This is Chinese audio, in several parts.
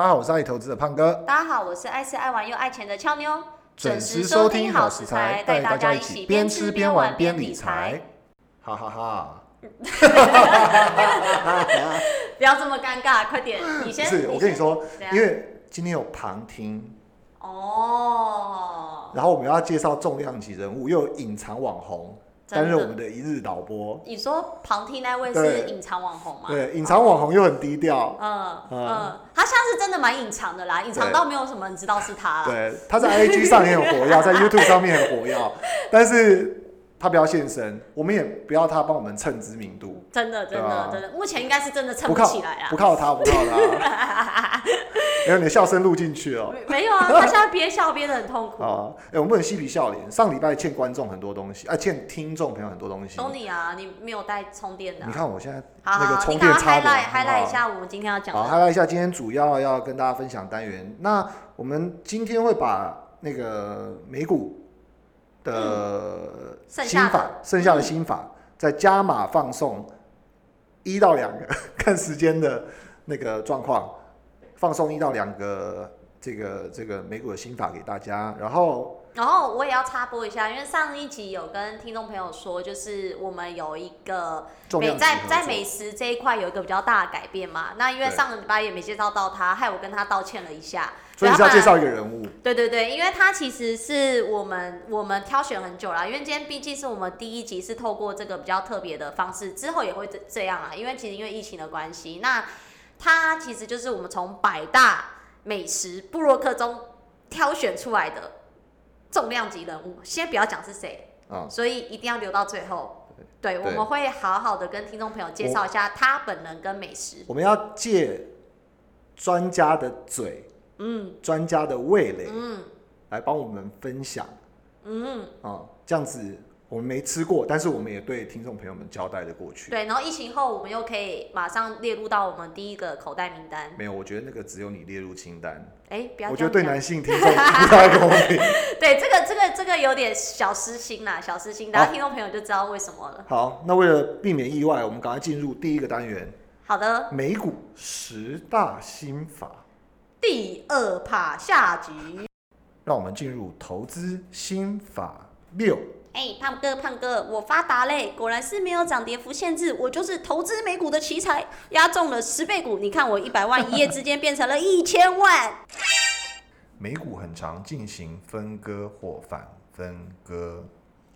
大家好，我是爱投资的胖哥，大家好，我是爱吃爱玩又爱钱的俏妞，准时收听好食材，带大家一起边吃边玩边理财，哈哈哈。不要这么尴尬，快点，你先。是我跟你说，因为今天有旁听。哦，然后我们要介绍重量级人物，又有隐藏网红担任我们的一日导播。你说旁听那位是隐藏网红吗？对，隐藏网红又很低调。嗯嗯，他现在是真的蛮隐藏的啦，隐藏到没有什么人知道是他。对，他在 IG 上也很活跃，在 YouTube 上面很活跃，但是。他不要现身，我们也不要他帮我们蹭知名度。真的，真的，真的，目前应该是真的蹭不起来啊！不靠他，不靠他。没有你的笑声录进去哦。没有啊，他现在憋笑憋得很痛苦。啊，哎，我们不能嬉皮笑脸。上礼拜欠观众很多东西，啊，欠听众朋友很多东西。都你啊，你没有带充电的。你看我现在那个充电插的。嗨来一下，我们今天要讲。好，嗨来一下，今天主要要跟大家分享单元。那我们今天会把那个美股。的心法，剩下的心法，再加码放送一到两个，看时间的那个状况，放送一到两个这个这个美股的心法给大家，然后。然后我也要插播一下，因为上一集有跟听众朋友说，就是我们有一个美在在美食这一块有一个比较大的改变嘛。那因为上个礼拜也没介绍到他，害我跟他道歉了一下。所以是要介绍一个人物。对对对，因为他其实是我们我们挑选很久了，因为今天毕竟是我们第一集是透过这个比较特别的方式，之后也会这这样啊。因为其实因为疫情的关系，那他其实就是我们从百大美食布洛克中挑选出来的。重量级人物，先不要讲是谁，所以一定要留到最后。对，我们会好好的跟听众朋友介绍一下他本人跟美食。我们要借专家的嘴，嗯，专家的味蕾，嗯，来帮我们分享，嗯，啊，这样子。我们没吃过，但是我们也对听众朋友们交代的过去。对，然后疫情后，我们又可以马上列入到我们第一个口袋名单。没有，我觉得那个只有你列入清单。哎，不要。我觉得对男性听众不太公平。对，这个这个这个有点小私心啦，小私心，大家听众朋友就知道为什么了。好，那为了避免意外，我们赶快进入第一个单元。好的。美股十大心法第二趴下集，让我们进入投资心法六。哎，胖哥，胖哥，我发达嘞！果然是没有涨跌幅限制，我就是投资美股的奇才，压中了十倍股。你看我一百万一夜之间变成了一千万。美股很常进行分割或反分割。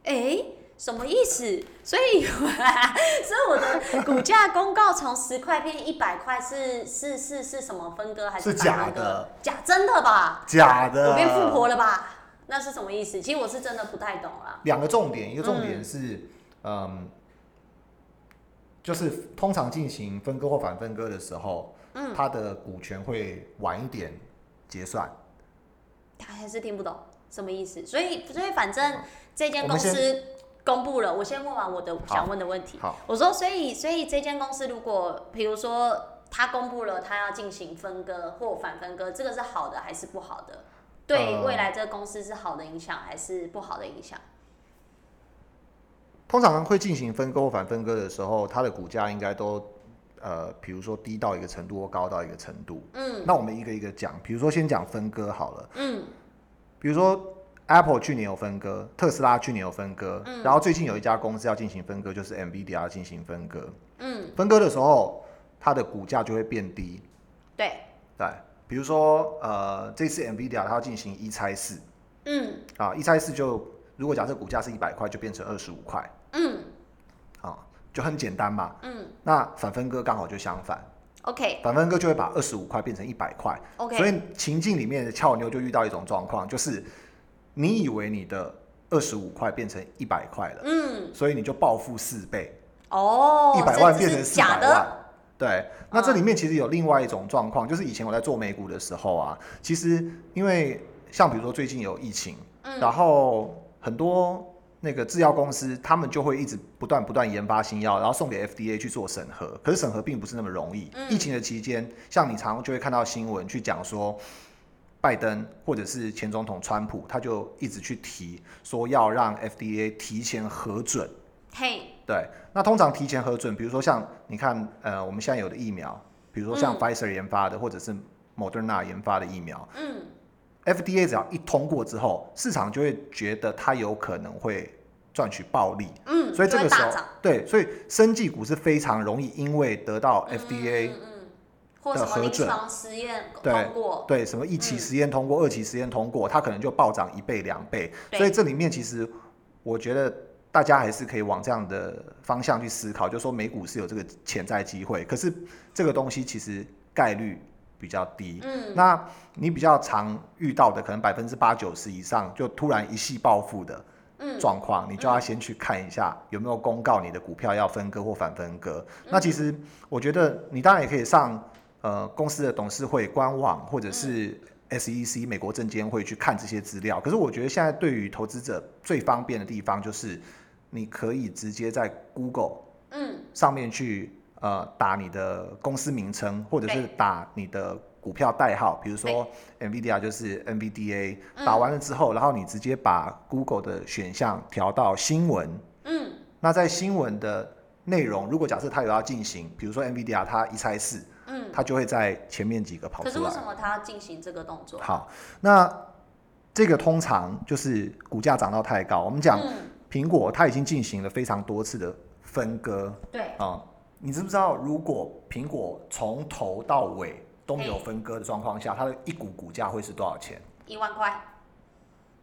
哎，什么意思？所以，所以我的股价公告从十块变一百块，是是是是什么分割还是假的？假真的吧？假的，我变富婆了吧？那是什么意思？其实我是真的不太懂啦。两个重点，一个重点是，嗯，就是通常进行分割或反分割的时候，嗯，它的股权会晚一点结算。他还是听不懂什么意思，所以所以反正这间公司公布了，我先问完我的想问的问题。好，我说，所以所以这间公司如果比如说他公布了他要进行分割或反分割，这个是好的还是不好的？对未来这个公司是好的影响还是不好的影响？通常会进行分割或反分割的时候，它的股价应该都呃，比如说低到一个程度或高到一个程度。嗯，那我们一个一个讲，比如说先讲分割好了。嗯，比如说 Apple 去年有分割，特斯拉去年有分割，嗯。然后最近有一家公司要进行分割，就是 NVIDIA 要进行分割。嗯，分割的时候，它的股价就会变低。对，对。比如说，呃，这次 NVIDIA 它要进行一拆四，嗯，啊，一拆四就如果假设股价是一百块，就变成二十五块，嗯，啊，就很简单嘛，嗯，那反分割刚好就相反，OK，反分割就会把二十五块变成一百块，OK，所以情境里面的俏妞就遇到一种状况，就是你以为你的二十五块变成一百块了，嗯，所以你就暴富四倍，哦，一百万变成四百万。对，那这里面其实有另外一种状况，就是以前我在做美股的时候啊，其实因为像比如说最近有疫情，然后很多那个制药公司他们就会一直不断不断研发新药，然后送给 FDA 去做审核，可是审核并不是那么容易。疫情的期间，像你常常就会看到新闻去讲说，拜登或者是前总统川普，他就一直去提说要让 FDA 提前核准。嘿，对，那通常提前核准，比如说像你看，呃，我们现在有的疫苗，比如说像 Pfizer 研发的，或者是 Moderna 研发的疫苗，嗯，FDA 只要一通过之后，市场就会觉得它有可能会赚取暴利，嗯，所以这个时候对，所以生技股是非常容易因为得到 FDA 或什么临的核准床实验对通过，对，什么一期嗯实验通过、二期实验通过，它可能就暴涨一倍、两倍。所以这里面其实我觉得大家还是可以往这样的方向去思考，就说美股是有这个潜在机会，可是这个东西其实概率比较低。嗯，那你比较常遇到的，可能百分之八九十以上就突然一系暴富的嗯状况，你就要先去看一下有没有公告你的股票要分割或反分割。那其实我觉得你当然也可以上呃公司的董事会官网或者是 SEC 美国证监会去看这些资料。可是我觉得现在对于投资者最方便的地方就是你可以直接在 Google 嗯。上面去呃打你的公司名称，或者是打你的股票代号，比如说 NVIDIA 就是 NVDA，打完了之后，然后你直接把 Google 的选项调到新闻，嗯。那在新闻的内容，如果假设它有要进行，比如说 NVIDIA 它一拆四，嗯，它就会在前面几个跑出来可是为什。么它要进行这个动作？好，那这个通常就是股价涨到太高，我们讲嗯，苹果它已经进行了非常多次的分割，对，啊、你知不知道，如果苹果从头到尾都没有分割的状况下，它的一股股价会是多少钱？一万块，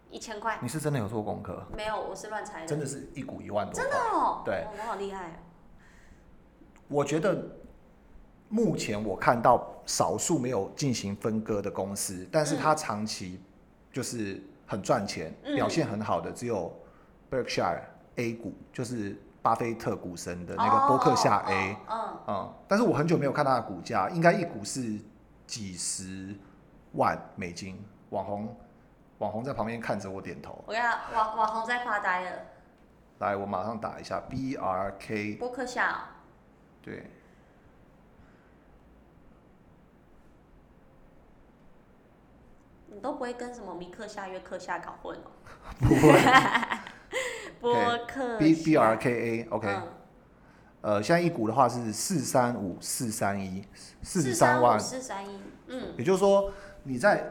一千块，你是真的有做功课？没有，我是乱猜的。真的是一股一万多真的块。哦，对哦我好厉害哦。我觉得目前我看到少数没有进行分割的公司，但是它长期就是很赚钱、嗯表现很好的，只有 Berkshire A 股，就是巴菲特股神的那个伯克夏 A。哦哦哦嗯，但是我很久没有看它的股价，应该一股是几十万美金。网红，网红在旁边看着我点头。我跟他网网红在发呆了，来，我马上打一下 B R K，伯克夏哦、对，你都不会跟什么米克夏、约克夏搞混哦。不会。波克 B B R K A OK，、嗯。呃，现在一股的话是四三五四三一，四十三万，四三一，嗯，也就是说你在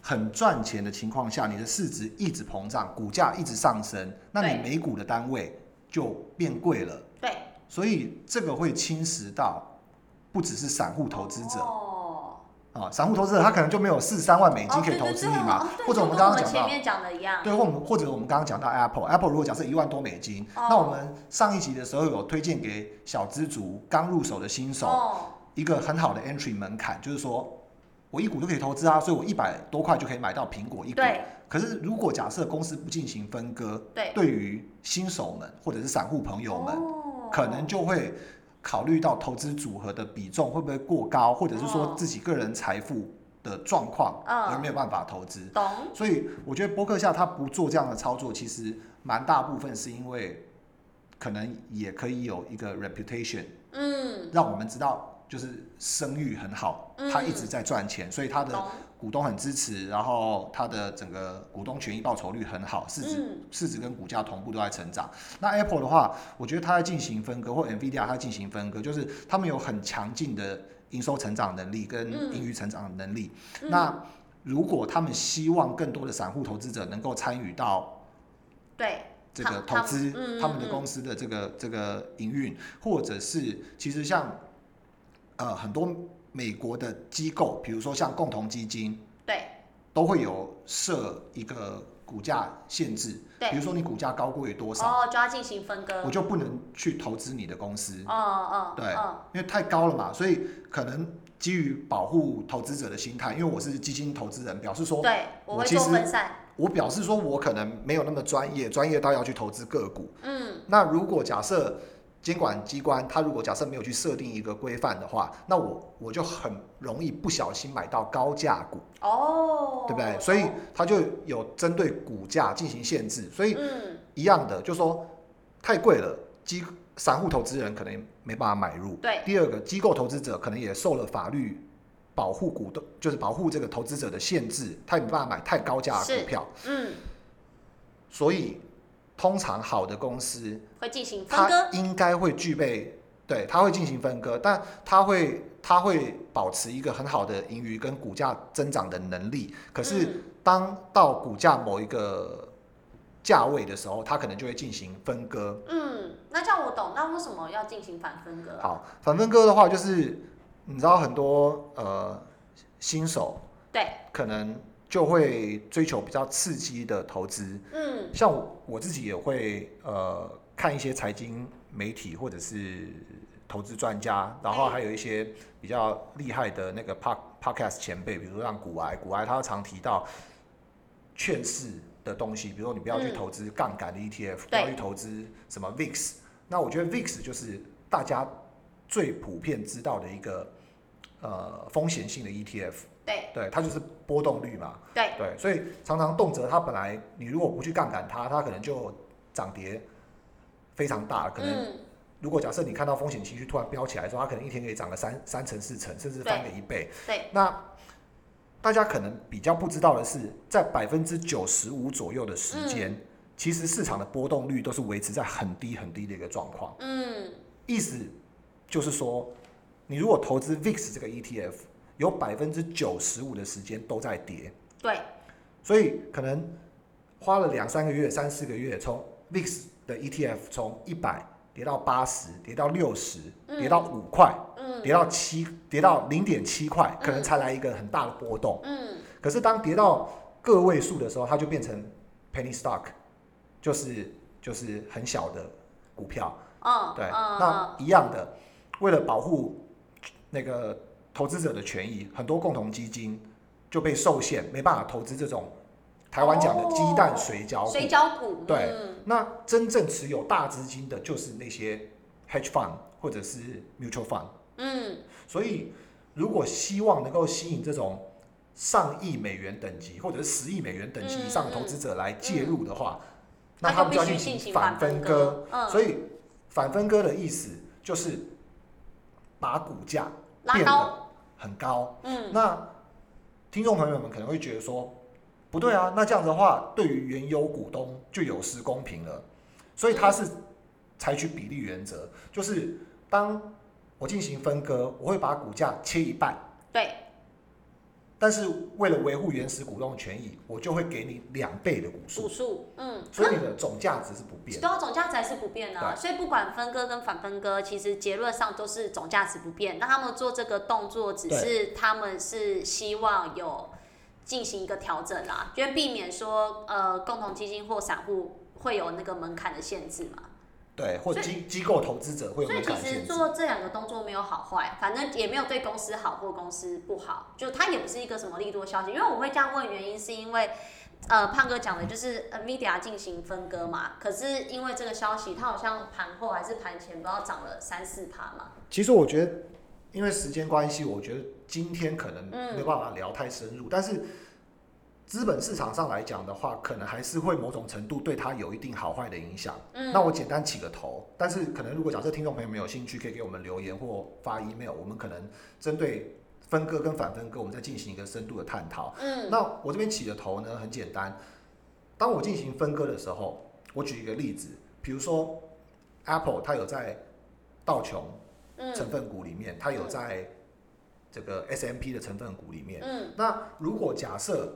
很赚钱的情况下，你的市值一直膨胀，股价一直上升，那你每股的单位就变贵了。对，所以这个会侵蚀到不只是散户投资者。哦，啊，散户投资者他可能就没有四三万美金可以投资你嘛或者我们刚刚讲到，前面讲的一样，对，或我们或者我们刚刚讲到 Apple，Apple 如果假设一万多美金，哦那我们上一集的时候有推荐给小资族刚入手的新手哦，一个很好的 entry 门槛，就是说我一股就可以投资啊，所以我一百多块就可以买到苹果一股。对可是如果假设公司不进行分割，对，对于新手们或者是散户朋友们，哦可能就会考虑到投资组合的比重会不会过高，或者是说哦自己个人财富的状况，嗯。而没有办法投资。懂，所以我觉得博客下他不做这样的操作，其实蛮大部分是因为可能也可以有一个 reputation，嗯，让我们知道就是声誉很好，嗯。他一直在赚钱，所以他的，股东很支持，然后他的整个股东权益报酬率很好，市值、嗯。市值跟股价同步都在成长。那 Apple 的话，我觉得它在进行分割，或 Nvidia 它进行分割，就是他们有很强劲的营收成长能力跟嗯。盈余成长能力。嗯。那如果他们希望更多的散户投资者能够参与到对，这个投资他们的嗯。公司的这个这个营运，或者是其实像呃很多美国的机构，比如说像共同基金，对，都会有设一个股价限制，对。比如说你股价高过于多少，哦，就要进行分割，我就不能去投资你的公司，哦哦，对哦。因为太高了嘛，所以可能基于保护投资者的心态，因为我是基金投资人，表示说对，我会做分散，我表示说我可能没有那么专业，专业到要去投资个股。嗯，那如果假设监管机关他如果假设没有去设定一个规范的话，那我我就很容易不小心买到高价股，哦，对不对？所以他就有针对股价进行限制，所以嗯，一样的，就说太贵了，机散户投资人可能没办法买入。对，第二个，机构投资者可能也受了法律保护股东，就是保护这个投资者的限制，他也没办法买太高价的股票。嗯，所以，通常好的公司，会进行分割，应该会具备对，它会进行分割，但它会它会保持一个很好的盈余跟股价增长的能力。可是当到股价某一个价位的时候，它可能就会进行分割。嗯，那这样我懂。那为什么要进行反分割？好，反分割的话，就是你知道很多呃新手对，可能就会追求比较刺激的投资。嗯。像我我自己也会呃看一些财经媒体或者是投资专家，然后还有一些比较厉害的那个 pod podcast 前辈，比如说像古埃，古埃他常提到劝世的东西，比如说你不要去嗯。投资杠杆的 ETF，、不要去投资什么 VIX。那我觉得 VIX 就是大家最普遍知道的一个呃风险性的 ETF，对。对，它就是波动率嘛。对，对，所以常常动辄它本来你如果不去杠杆它，它可能就涨跌非常大，可能嗯。如果假设你看到风险情绪突然飙起来的时候，它可能一天可以涨个三三成四成，甚至翻个一倍。对，那大家可能比较不知道的是，在百分之九十五左右的时间，其实市场的波动率都是维持在很低很低的一个状况。嗯。意思就是说，你如果投资 VIX 这个 ETF，有百分之九十五的时间都在跌。对，所以可能花了两三个月、三四个月，从 VIX 的 ETF 从一百跌到八十，跌到六十，跌到五块，嗯跌到七，跌到零点七块，可能才来一个很大的波动。嗯可是当跌到个位数的时候，它就变成 penny stock，就是就是很小的股票。嗯，对，嗯那一样的，为了保护那个投资者的权益，很多共同基金就被受限，没办法投资这种台湾讲的鸡蛋水饺股。水饺股，对嗯。那真正持有大资金的，就是那些 hedge fund 或者是 mutual fund。嗯。所以，如果希望能够吸引这种上亿美元等级或者是十亿美元等级以上的投资者来介入的话，那那他们就要进进行行反分割所以，反分割的意思就是把股价变拉高，得很高。嗯那听众朋友们可能会觉得说，不对啊，那这样的话，对于原有股东就有失公平了。所以他是采取比例原则，就是当我进行分割，我会把股价切一半，对，但是为了维护原始股东的权益，我就会给你两倍的股数股数，嗯，所以你的总价值是不变的。对啊，总价值还是不变的啊、所以不管分割跟反分割，其实结论上都是总价值不变。那他们做这个动作，只是他们是希望有进行一个调整啦，因为避免说呃共同基金或散户会有那个门槛的限制嘛。对，或机机构投资者会有所以其实。做这两个动作没有好坏，反正也没有对公司好或公司不好，就它也不是一个什么利多消息。因为我会这样问，原因是因为。呃，胖哥讲的就是 Nvidia 进行分割嘛，可是因为这个消息，它好像盘后还是盘前不知道涨了三四趴嘛。其实我觉得，因为时间关系，我觉得今天可能嗯没有办法聊太深入，但是资本市场上来讲的话，可能还是会某种程度对它有一定好坏的影响。嗯，那我简单起个头，但是可能如果假设听众朋友们有兴趣，可以给我们留言或发 email，我们可能针对分割跟反分割，我们再进行一个深度的探讨。嗯那我这边起的头呢，很简单。当我进行分割的时候，我举一个例子，比如说 Apple 它有在道琼嗯成分股里面，它有在这个 S M P 的成分股里面。嗯那如果假设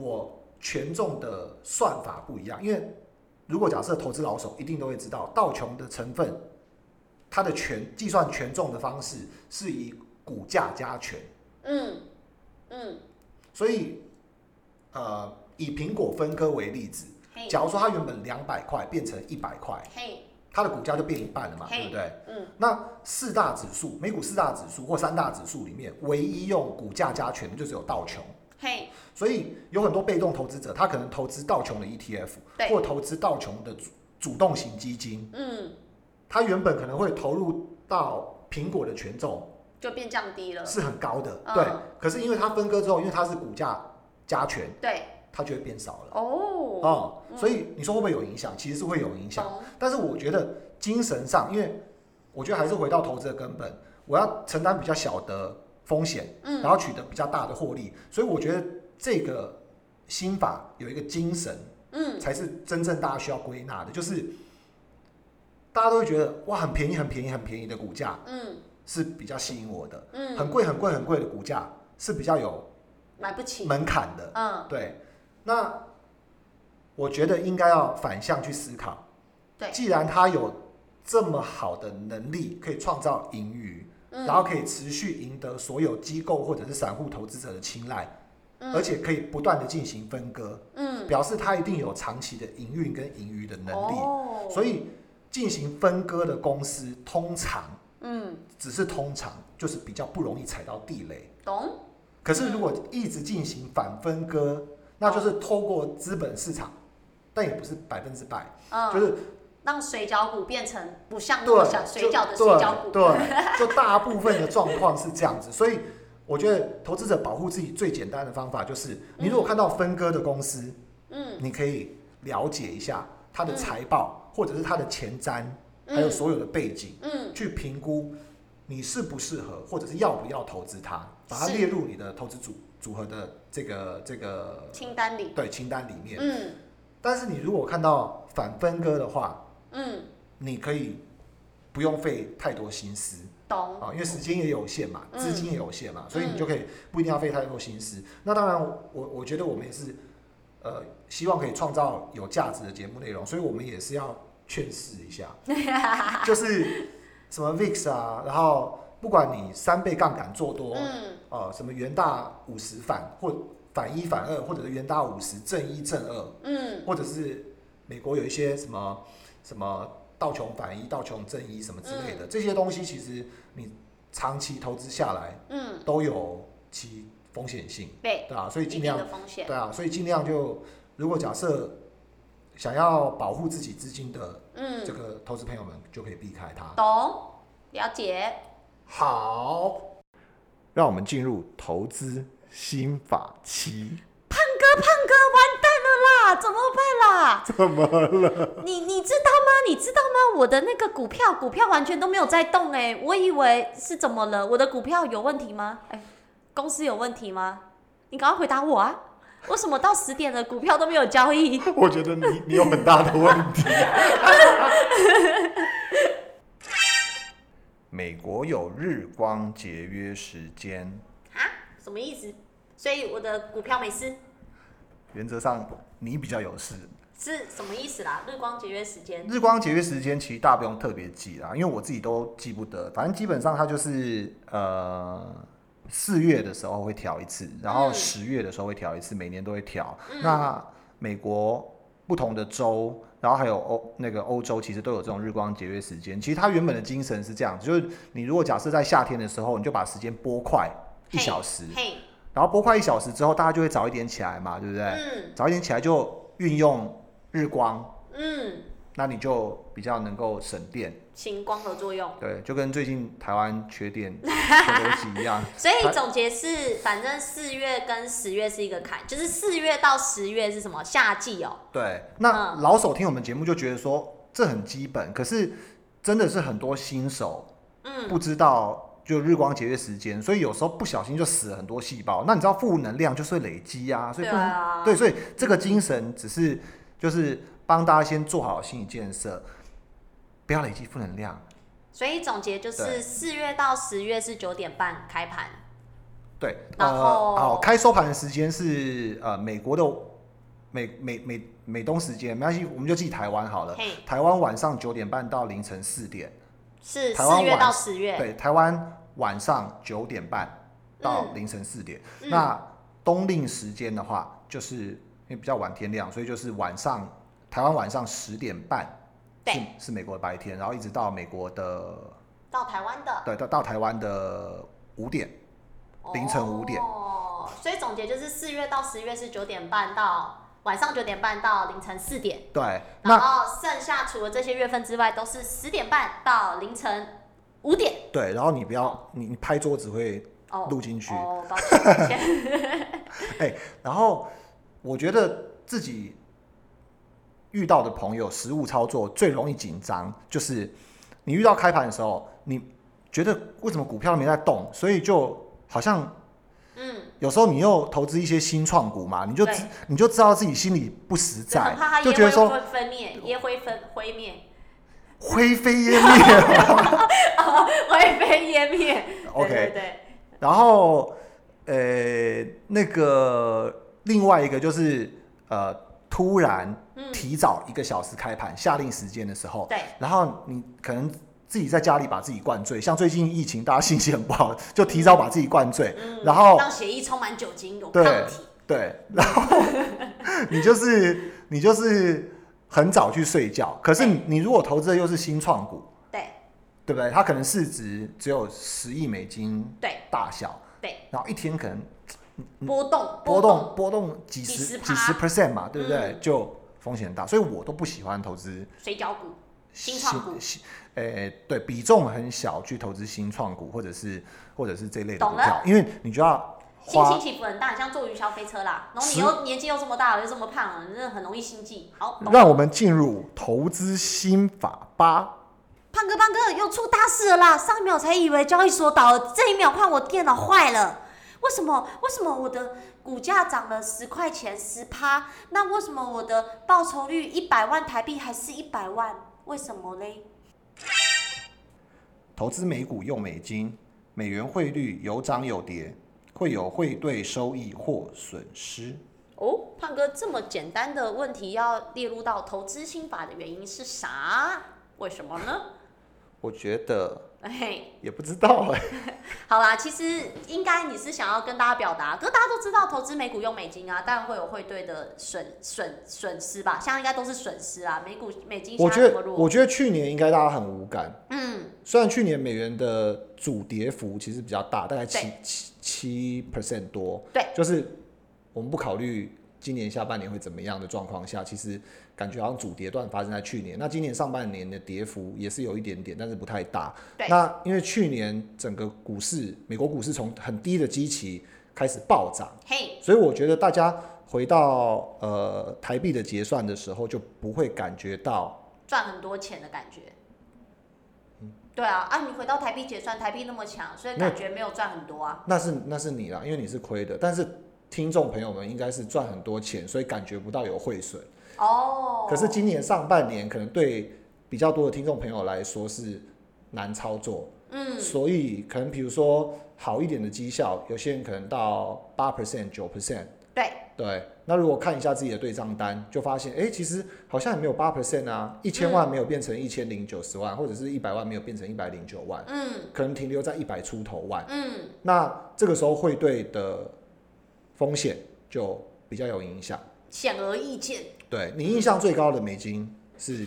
我权重的算法不一样，因为如果假设投资老手一定都会知道，道琼的成分它的权计算权重的方式是以股价加权，嗯嗯，所以呃以苹果分割为例子，假如说它原本两百块变成一百块，嘿，它的股价就变一半了嘛，对不对？嗯。那四大指数，美股四大指数或三大指数里面，唯一用股价加权的就是有道琼。嘿，所以有很多被动投资者，他可能投资道琼的 ETF，对或投资道琼的主主动型基金，嗯，他原本可能会投入到苹果的权重就变降低了。是很高的，嗯对。可是因为它分割之后，因为它是股价加权，对，它就会变少了。哦，哦、所以你说会不会有影响？其实是会有影响。懂，但是我觉得精神上，因为我觉得还是回到投资的根本，我要承担比较小的风险，嗯。然后取得比较大的获利，所以我觉得这个心法有一个精神，嗯。才是真正大家需要归纳的，就是大家都会觉得哇，很便宜、很便宜、很便宜的股价，嗯。是比较吸引我的。嗯，很贵、很贵、很贵的股价是比较有买不起，门槛的。嗯，对，那我觉得应该要反向去思考。对。既然他有这么好的能力，可以创造盈余，嗯。然后可以持续赢得所有机构或者是散户投资者的青睐，嗯。而且可以不断的进行分割，嗯。表示它一定有长期的营运跟盈余的能力。哦，所以进行分割的公司，通常嗯，只是通常就是比较不容易踩到地雷。懂，可是如果一直进行反分割，那就是透过资本市场，但也不是百分之百，嗯，就是让水饺股变成不像那对么小水饺的水饺股，对对，就大部分的状况是这样子，所以我觉得投资者保护自己最简单的方法就是，你如果看到分割的公司，嗯。你可以了解一下它的财报，或者是它的前瞻，嗯。还有所有的背景，嗯。去评估你适不适合，或者是要不要投资它，把它列入你的投资组组合的这个这个清单里，对清单里面。嗯。但是你如果看到反分割的话，嗯，你可以不用费太多心思。懂，啊，因为时间也有限嘛，嗯。资金也有限嘛，所以你就可以不一定要费太多心思。那当然我，我觉得我们也是呃，希望可以创造有价值的节目内容，所以我们也是要劝示一下，就是什么 VIX 啊，然后不管你三倍杠杆做多，嗯。呃，什么元大五十反或反一反二，或者是元大五十正一正二，嗯。或者是美国有一些什么什么道琼反一、道琼正一什么之类的，这些东西其实你长期投资下来嗯，都有其风险性，对，对啊，所以尽量对啊，所以尽量就如果假设想要保护自己资金的嗯。这，个投资朋友们，就可以避开它。懂，了解，好，让我们进入投资新法期。胖哥胖哥完啦，怎么办啦？怎么了？你你知道吗？你知道吗？我的那个股票股票完全都没有在动哎、我以为是怎么了？我的股票有问题吗？哎、公司有问题吗？你赶快回答我啊！为什么到十点了股票都没有交易？我觉得你你有很大的问题。美国有日光节约时间，啊？什么意思？所以我的股票没事原则上你比较有事。是什么意思啦？日光节约时间。日光节约时间其实大家不用特别记啦，因为我自己都记不得。反正基本上它就是呃四月的时候会调一次，然后嗯十月的时候会调一次，每年都会调。嗯那美国不同的州，然后还有欧那个欧洲，其实都有这种日光节约时间。其实它原本的精神是这样，就是你如果假设在夏天的时候，你就把时间拨快一小时，嘿，然后播快一小时之后，大家就会早一点起来嘛，对不对？嗯早一点起来就运用日光。嗯，那你就比较能够省电，行光合作用。对，就跟最近台湾缺电 的东西一样。所以总结是，反正四月跟十月是一个坎，就是四月到十月是什么夏季哦。对，那嗯老手听我们节目就觉得说这很基本，可是真的是很多新手嗯，不知道就日光节约时间，所以有时候不小心就死了很多细胞。那你知道负能量就是会累积啊，所以不能、啊，对，所以这个精神只是就是帮大家先做好心理建设，不要累积负能量。所以总结就是四月到十月是九点半开盘，对，然后呃，好，开收盘的时间是呃美国的美美美美东时间，没关系，我们就记台湾好了。台湾晚上九点半到凌晨四点，是四月到十月，对，台湾晚上九点半到嗯。凌晨四点。嗯。那冬令时间的话，就是因为比较晚天亮，所以就是晚上台湾晚上十点半是对。是美国的白天，然后一直到美国的到台湾的。对到到台湾的五点。凌晨五点。哦，所以总结就是四月到十月是九点半到晚上九点半到凌晨四点，对，然那后剩下除了这些月份之外都是十点半到凌晨五点。对，然后你不要你你拍桌子会哦，录进去。哦，抱歉，抱歉。然后我觉得自己遇到的朋友实物操作最容易紧张，就是你遇到开盘的时候，你觉得为什么股票都没在动，所以就好像嗯，有时候你又投资一些新创股嘛，你就知你就知道自己心里不实在就觉得说分分灭，烟灰分灰灭。灰飞烟灭，灰飞烟灭。OK，对对。然后，呃，那个另外一个就是呃，突然提早一个小时开盘，下令时间的时候，对，然后你可能自己在家里把自己灌醉，像最近疫情，大家心情很不好，就提早把自己灌醉，然后让血液充满酒精，有抗体。对，然后你就是你就是很早去睡觉，可是你如果投资的又是新创股，对，对不对？它可能市值只有十亿美金，对，大小，对，然后一天可能波动波动波动。几十几十 percent 嘛，对不对？就风险大，所以我都不喜欢投资水饺股、新创股，诶，对比重很小去投资新创股或者是或者是这类的股票，因为你就要。心情起伏很大，像坐云霄飞车啦。然后你又年纪又这么大了，又这么胖了，你，真的很容易心悸。好，让我们进入投资心法八。胖哥，胖哥又出大事了啦！上一秒才以为交易所倒了，这一秒换我电脑坏了。为什么？为什么我的股价涨了十块钱十趴？那为什么我的报酬率一百万台币还是一百万？为什么嘞？投资美股用美金，美元汇率有涨有跌。会有汇兑收益或损失哦，胖哥，这么简单的问题要列入到投资心法的原因是啥？为什么呢？我觉得。哎，也不知道哎。好啦，其实应该你是想要跟大家表达，可是大家都知道投资美股用美金啊，当然会有汇兑的损损损失吧，现在应该都是损失啊。美股美金我觉得我觉得去年应该大家很无感。嗯，虽然去年美元的主跌幅其实比较大，大概七七七 percent 多。对，就是我们不考虑。今年下半年会怎么样的状况下，其实感觉好像主跌段发生在去年。那今年上半年的跌幅也是有一点点，但是不太大。那因为去年整个股市，美国股市从很低的基期开始暴涨，嘿，所以我觉得大家回到呃台币的结算的时候，就不会感觉到赚很多钱的感觉。嗯，对啊，啊，你回到台币结算，台币那么强，所以感觉没有赚很多啊。那是那是你啦，因为你是亏的，但是。听众朋友们应该是赚很多钱，所以感觉不到有汇损。哦。可是今年上半年可能对比较多的听众朋友来说是难操作。嗯。所以可能比如说好一点的绩效，有些人可能到八 percent、九 percent。对。对。那如果看一下自己的对账单，就发现哎，其实好像也没有八 percent 啊，一千万没有变成一千零九十万，或者是一百万没有变成一百零九万。嗯。可能停留在一百出头万。嗯。那这个时候汇兑的。风险就比较有影响，显而易见。对你印象最高的美金是，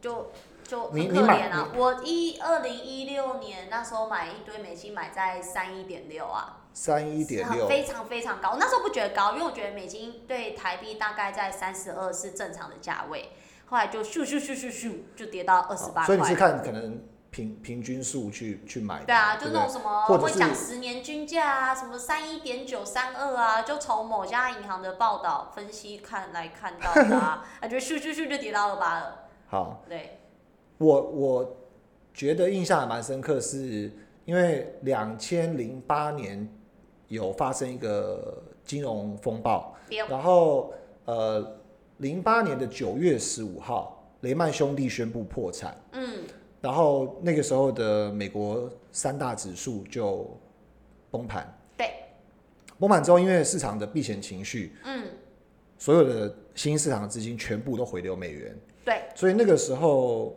就就很可怜啊！我一二零一六年那时候买一堆美金，买在三一点六啊，三一点六，非常非常高。我那时候不觉得高，因为我觉得美金对台币大概在三十二是正常的价位，后来就咻咻咻咻咻就跌到二十八。所以你是看可能。平平均数去去买，对啊，就那种什么会讲十年均价啊，什么三一点九三二啊，就从某家银行的报道分析看来看到的啊，感觉咻咻咻就跌到二八了。好，对，我我觉得印象还蛮深刻，是因为两千零八年有发生一个金融风暴，然后呃零八年的九月十五号，雷曼兄弟宣布破产。嗯。然后那个时候的美国三大指数就崩盘。对。崩盘之后，因为市场的避险情绪，嗯，所有的新兴市场的资金全部都回流美元。对。所以那个时候，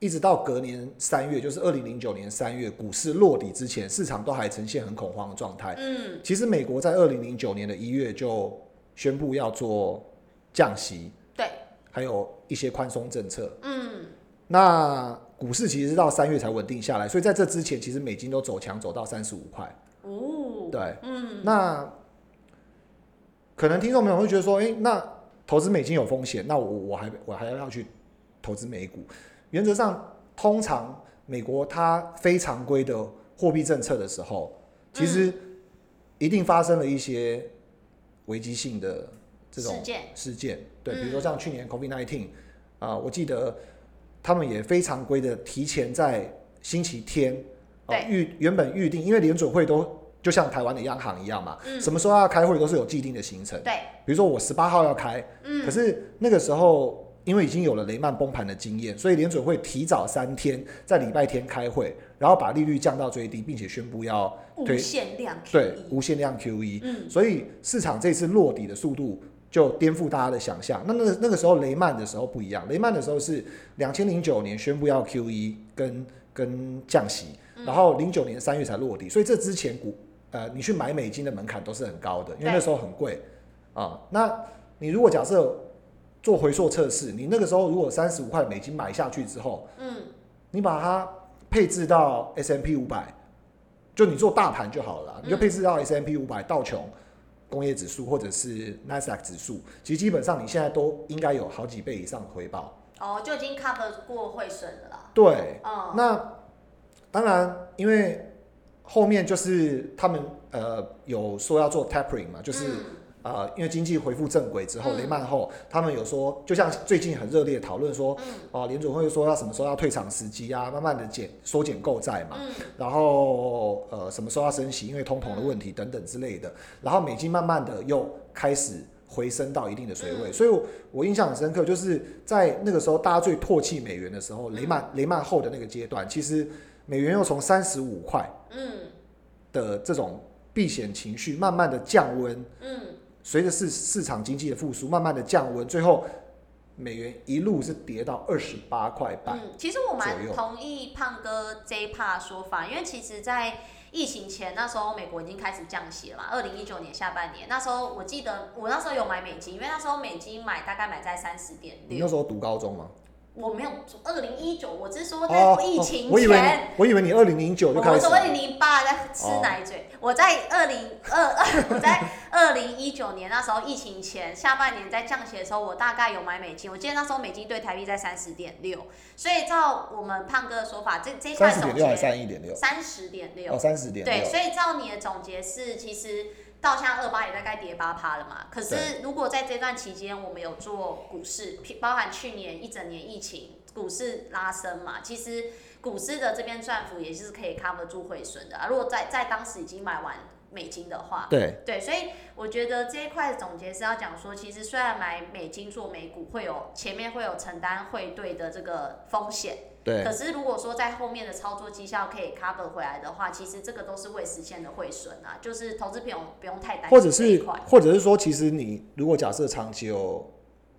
一直到隔年三月，就是二零零九年三月，股市落底之前，市场都还呈现很恐慌的状态。嗯。其实美国在二零零九年的一月就宣布要做降息。对。还有一些宽松政策。嗯。那股市其实是到三月才稳定下来，所以在这之前，其实美金都走强，走到三十五块。哦，对，嗯，那可能听众朋友会觉得说，哎，那投资美金有风险，那我我还我还要要去投资美股？原则上，通常美国它非常规的货币政策的时候，其实一定发生了一些危机性的这种事件。事件，对，比如说像去年 COVID nineteen 啊，我记得。他们也非常规的提前在星期天，预原本预定，因为联准会都就像台湾的央行一样嘛，什么时候要开会都是有既定的行程。对，比如说我十八号要开，可是那个时候因为已经有了雷曼崩盘的经验，所以联准会提早三天在礼拜天开会，然后把利率降到最低，并且宣布要无限量对无限量 QE。嗯，所以市场这次落底的速度就颠覆大家的想象。那那个那个时候雷曼的时候不一样，雷曼的时候是两千零九年宣布要 QE 跟跟降息，然后零九年三月才落地，所以这之前股呃你去买美金的门槛都是很高的，因为那时候很贵啊。那你如果假设做回溯测试，你那个时候如果三十五块美金买下去之后，嗯，你把它配置到 S M P 五百，就你做大盘就好了，你就配置到 S M P 五百道琼工业指数或者是 Nasdaq 指数，其实基本上你现在都应该有好几倍以上的回报。哦，就已经 cover 过汇损了啦。对，嗯，那当然，因为后面就是他们呃有说要做 tapering 嘛，就是。啊，因为经济恢复正轨之后，雷曼后，他们有说，就像最近很热烈讨论说，哦，联总会说要什么时候要退场时机啊，慢慢的减缩减购债嘛，然后呃什么时候要升息，因为通膨的问题等等之类的，然后美金慢慢的又开始回升到一定的水位，所以我印象很深刻，就是在那个时候大家最唾弃美元的时候，雷曼雷曼后的那个阶段，其实美元又从三十五块，嗯，的这种避险情绪慢慢的降温，嗯。随着市市场经济的复苏，慢慢的降温，最后美元一路是跌到二十八块半。嗯，其实我蛮同意胖哥这一 part 说法，因为其实，在疫情前那时候，美国已经开始降息了嘛。二零一九年下半年，那时候我记得我那时候有买美金，因为那时候美金买大概买在三十点六。你那时候读高中吗？我没有，二零一九，我是说在疫情前。我以为我以为你二零零九就开始。我二零零八在吃奶嘴。我在二零二二，我在二零一九年那时候疫情前下半年在降息的时候，我大概有买美金。我记得那时候美金对台币在三十点六，所以照我们胖哥的说法，这这块总结三十点六，三十点六，哦，三十点对，所以照你的总结是，其实到现在二八也大概跌八趴了嘛。可是如果在这段期间我们有做股市，包含去年一整年疫情。股市拉升嘛，其实股市的这边赚幅也是可以 cover 住汇损的啊。如果在在当时已经买完美金的话，对对，所以我觉得这一块总结是要讲说，其实虽然买美金做美股会有前面会有承担汇兑的这个风险，对，可是如果说在后面的操作绩效可以 cover 回来的话，其实这个都是未实现的汇损啊，就是投资朋友不用太担心。或者是或者是说，其实你如果假设长期有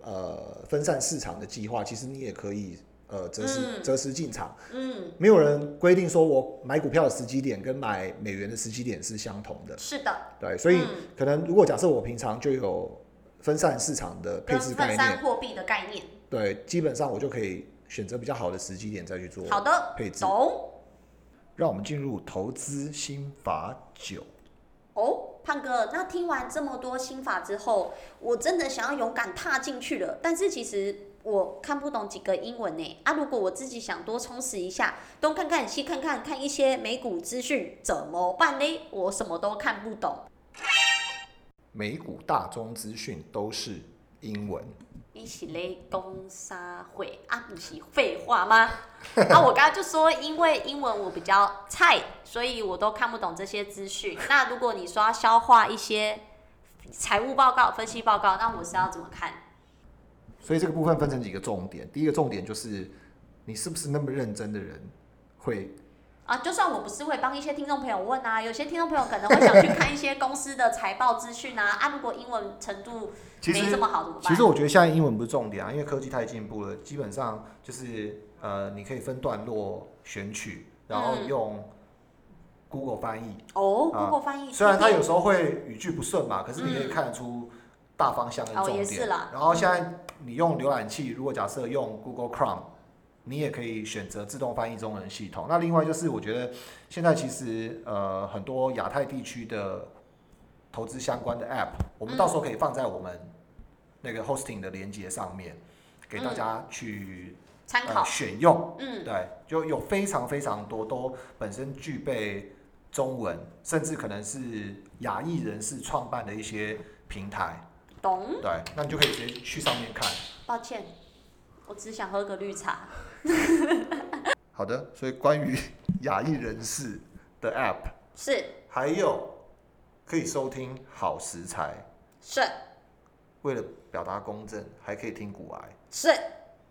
呃分散市场的计划，其实你也可以。呃，择时择时进场，嗯，没有人规定说我买股票的时机点跟买美元的时机点是相同的。是的，对，所以可能如果假设我平常就有分散市场的配置概念，分散货币的概念，对，基本上我就可以选择比较好的时机点再去做好的配置。懂。让我们进入投资心法九。哦，胖哥，那听完这么多心法之后，我真的想要勇敢踏进去了，但是其实。我看不懂几个英文呢啊！如果我自己想多充实一下，东看看西看看，看一些美股资讯怎么办呢？我什么都看不懂。美股大宗资讯都是英文。你是咧公沙会啊？不是废话吗？啊，我刚刚就说，因为英文我比较菜，所以我都看不懂这些资讯。那如果你说要消化一些财务报告、分析报告，那我是要怎么看？所以这个部分分成几个重点，第一个重点就是你是不是那么认真的人，会啊，就算我不是会帮一些听众朋友问啊，有些听众朋友可能会想去看一些公司的财报资讯啊，啊，如果英文程度没这么好怎么办？其实我觉得现在英文不是重点啊，因为科技太进步了，基本上就是呃，你可以分段落选取，然后用 Google 翻译哦，Google 翻译，虽然它有时候会语句不顺嘛，可是你可以看得出。大方向跟重点，然后现在你用浏览器，如果假设用 Google Chrome，你也可以选择自动翻译中文系统。那另外就是，我觉得现在其实呃很多亚太地区的投资相关的 App，我们到时候可以放在我们那个 Hosting 的连接上面，给大家去参考选用。嗯，对，就有非常非常多都本身具备中文，甚至可能是亚裔人士创办的一些平台。懂。对，那你就可以直接去上面看。抱歉，我只想喝个绿茶。好的，所以关于亚裔人士的 App 是，还有可以收听好食材是，为了表达公正，还可以听古癌。是，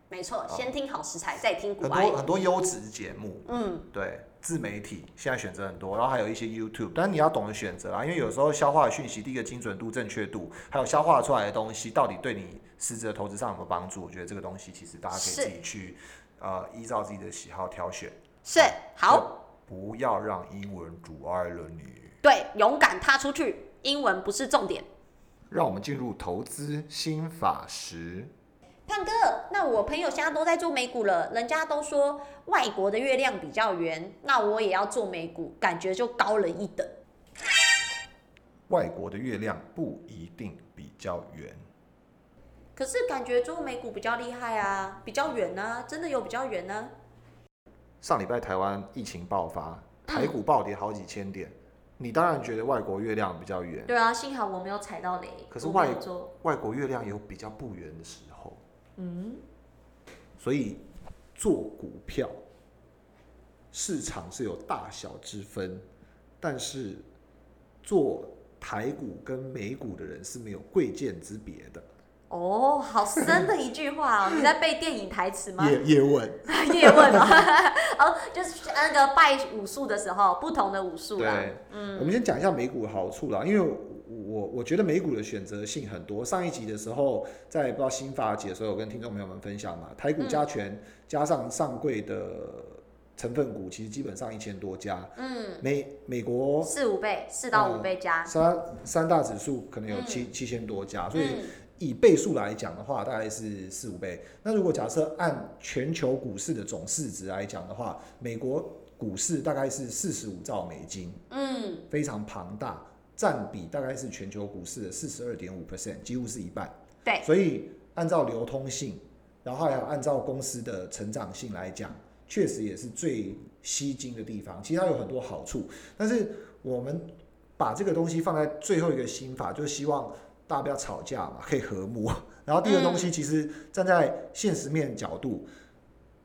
没错，先听好食材，再听古很。多很多优质节目，嗯，对，自媒体现在选择很多，然后还有一些 YouTube，但是你要懂得选择啊，因为有时候消化的讯息，第一个精准度、正确度，还有消化出来的东西，到底对你实质的投资上有没有帮助？我觉得这个东西其实大家可以自己去呃依照自己的喜好挑选，是好，不要让英文阻碍了你。对，勇敢踏出去，英文不是重点。让我们进入投资新法时。胖哥，那我朋友现在都在做美股了，人家都说外国的月亮比较圆，那我也要做美股，感觉就高人一等。外国的月亮不一定比较圆，可是感觉做美股比较厉害啊，比较远啊，真的有比较远呢、上礼拜台湾疫情爆发，台股暴跌好几千点，你当然觉得外国月亮比较圆，对啊，幸好我没有踩到雷。可是外，外国月亮有比较不圆的时候，嗯，所以做股票市场是有大小之分，但是做台股跟美股的人是没有贵贱之别的。哦，好深的一句话哦，你在背电影台词吗？叶叶问，叶问哦，哦，就是那个拜武术的时候，不同的武术啦。对，我们先讲一下美股的好处啦，因为我我觉得美股的选择性很多。上一集的时候，在不知道新法节的时候，有跟听众朋友们分享嘛，台股加权、加上上柜的成分股，其实基本上一千多家。嗯，美美国四五倍，四到五倍加。三三大指数可能有七七千多家，所以嗯，以倍数来讲的话，大概是四五倍。那如果假设按全球股市的总市值来讲的话，美国股市大概是四十五兆美金，嗯，非常庞大，占比大概是全球股市的四十二点五 percent，几乎是一半。对，所以按照流通性，然后还有按照公司的成长性来讲，确实也是最吸睛的地方。其实它有很多好处，但是我们把这个东西放在最后一个心法，就是希望大家不要吵架嘛，可以和睦。然后第二个东西，其实站在现实面角度，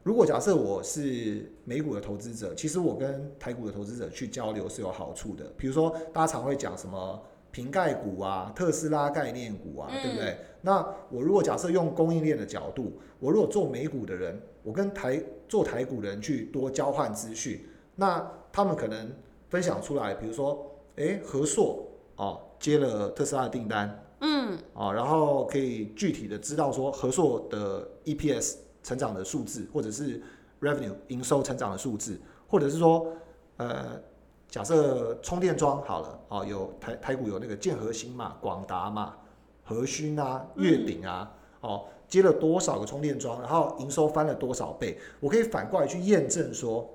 如果假设我是美股的投资者，其实我跟台股的投资者去交流是有好处的。比如说，大家常会讲什么瓶盖股啊、特斯拉概念股啊，嗯对不对？那我如果假设用供应链的角度，我如果做美股的人，我跟台做台股的人去多交换资讯，那他们可能分享出来，比如说，诶，和硕哦接了特斯拉的订单，嗯，哦，然后可以具体的知道说和硕的 EPS 成长的数字，或者是 revenue 营收成长的数字，或者是说，呃，假设充电桩好了，哦，有台台股有那个建和兴嘛、广达嘛、和勋啊、月鼎啊，哦，接了多少个充电桩，然后营收翻了多少倍，我可以反过来去验证说，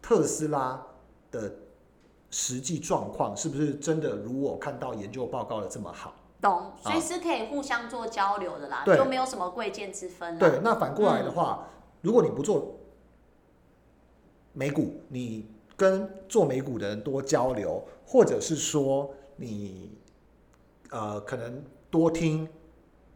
特斯拉的实际状况是不是真的如我看到研究报告的这么好？懂，所以是可以互相做交流的啦，对就没有什么贵贱之分啦。对，那反过来的话，如果你不做美股，你跟做美股的人多交流，或者是说你呃可能多听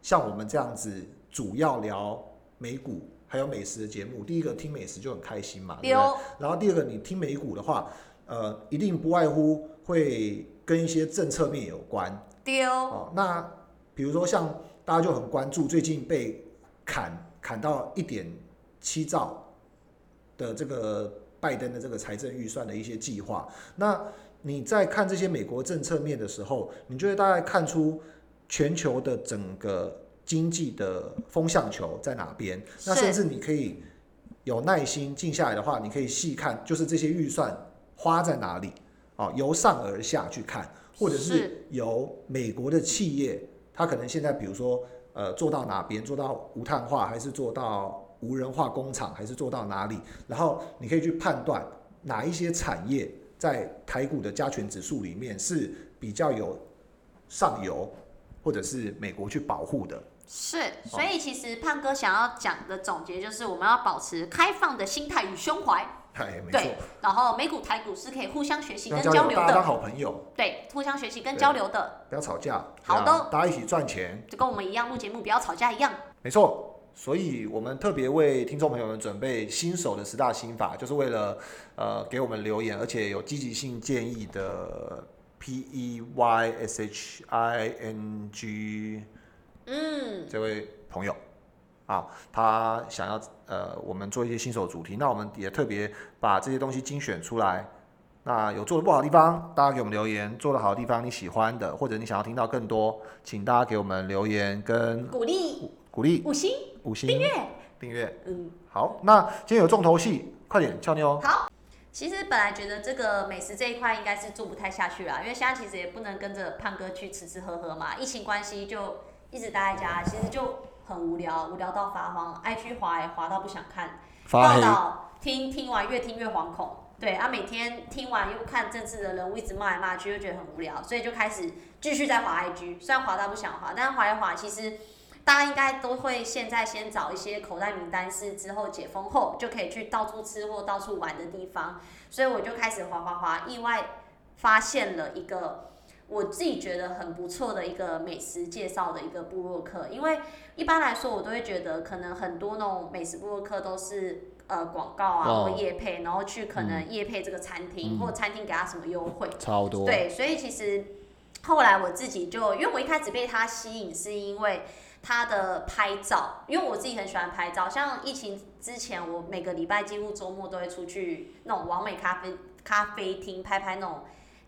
像我们这样子主要聊美股还有美食的节目，第一个听美食就很开心嘛，对不对？然后第二个，你听美股的话，呃，一定不外乎会跟一些政策面有关。丢，哦，那比如说像大家就很关注最近被砍砍到一点七兆的这个拜登的这个财政预算的一些计划，那你在看这些美国政策面的时候，你就会大概看出全球的整个经济的风向球在哪边。那甚至你可以有耐心静下来的话，你可以细看，就是这些预算花在哪里，哦，由上而下去看。或者是是由美国的企业，它可能现在比如说呃做到哪边，做到无碳化，还是做到无人化工厂，还是做到哪里？然后你可以去判断哪一些产业在台股的加权指数里面是比较有上游，或者是美国去保护的。是，所以其实胖哥想要讲的总结就是，我们要保持开放的心态与胸怀，哎，没错，然后美股、台股是可以互相学习跟交流，的大家当的，好朋友，对，互相学习跟交流的，不要吵架。好的大家一起赚钱。就跟我们一样录节目不要吵架一样。没错，所以我们特别为听众朋友们准备新手的十大心法，就是为了呃给我们留言，而且有积极性建议的 P E Y S H I N G 嗯，这位朋友啊，他想要呃，我们做一些新手主题，那我们也特别把这些东西精选出来。那有做的不好的地方，大家给我们留言；做的好的地方，你喜欢的，或者你想要听到更多，请大家给我们留言跟鼓励鼓励五星五星订阅，订阅。嗯，好，那今天有重头戏，快点俏妞。好。其实本来觉得这个美食这一块应该是做不太下去啦，因为现在其实也不能跟着胖哥去吃吃喝喝嘛，疫情关系就一直待在家，其实就很无聊，无聊到发慌，IG 滑也滑到不想看，报道听听完越听越惶恐。对啊，每天听完又看政治的人物一直骂来骂去，又觉得很无聊，所以就开始继续在滑 IG。虽然滑到不想滑，但是滑一滑，其实大家应该都会现在先找一些口袋名单，是之后解封后就可以去到处吃或到处玩的地方。所以我就开始滑滑滑，意外发现了一个我自己觉得很不错的一个美食介绍的一个部落客。因为一般来说，我都会觉得可能很多那种美食部落客都是。呃，广告啊，或业配，然后去可能业配这个餐厅，或餐厅给他什么优惠，超多。对，所以其实后来我自己就，因为我一开始被他吸引，是因为他的拍照，因为我自己很喜欢拍照。像疫情之前，我每个礼拜几乎周末都会出去那种完美咖啡咖啡厅拍拍那种。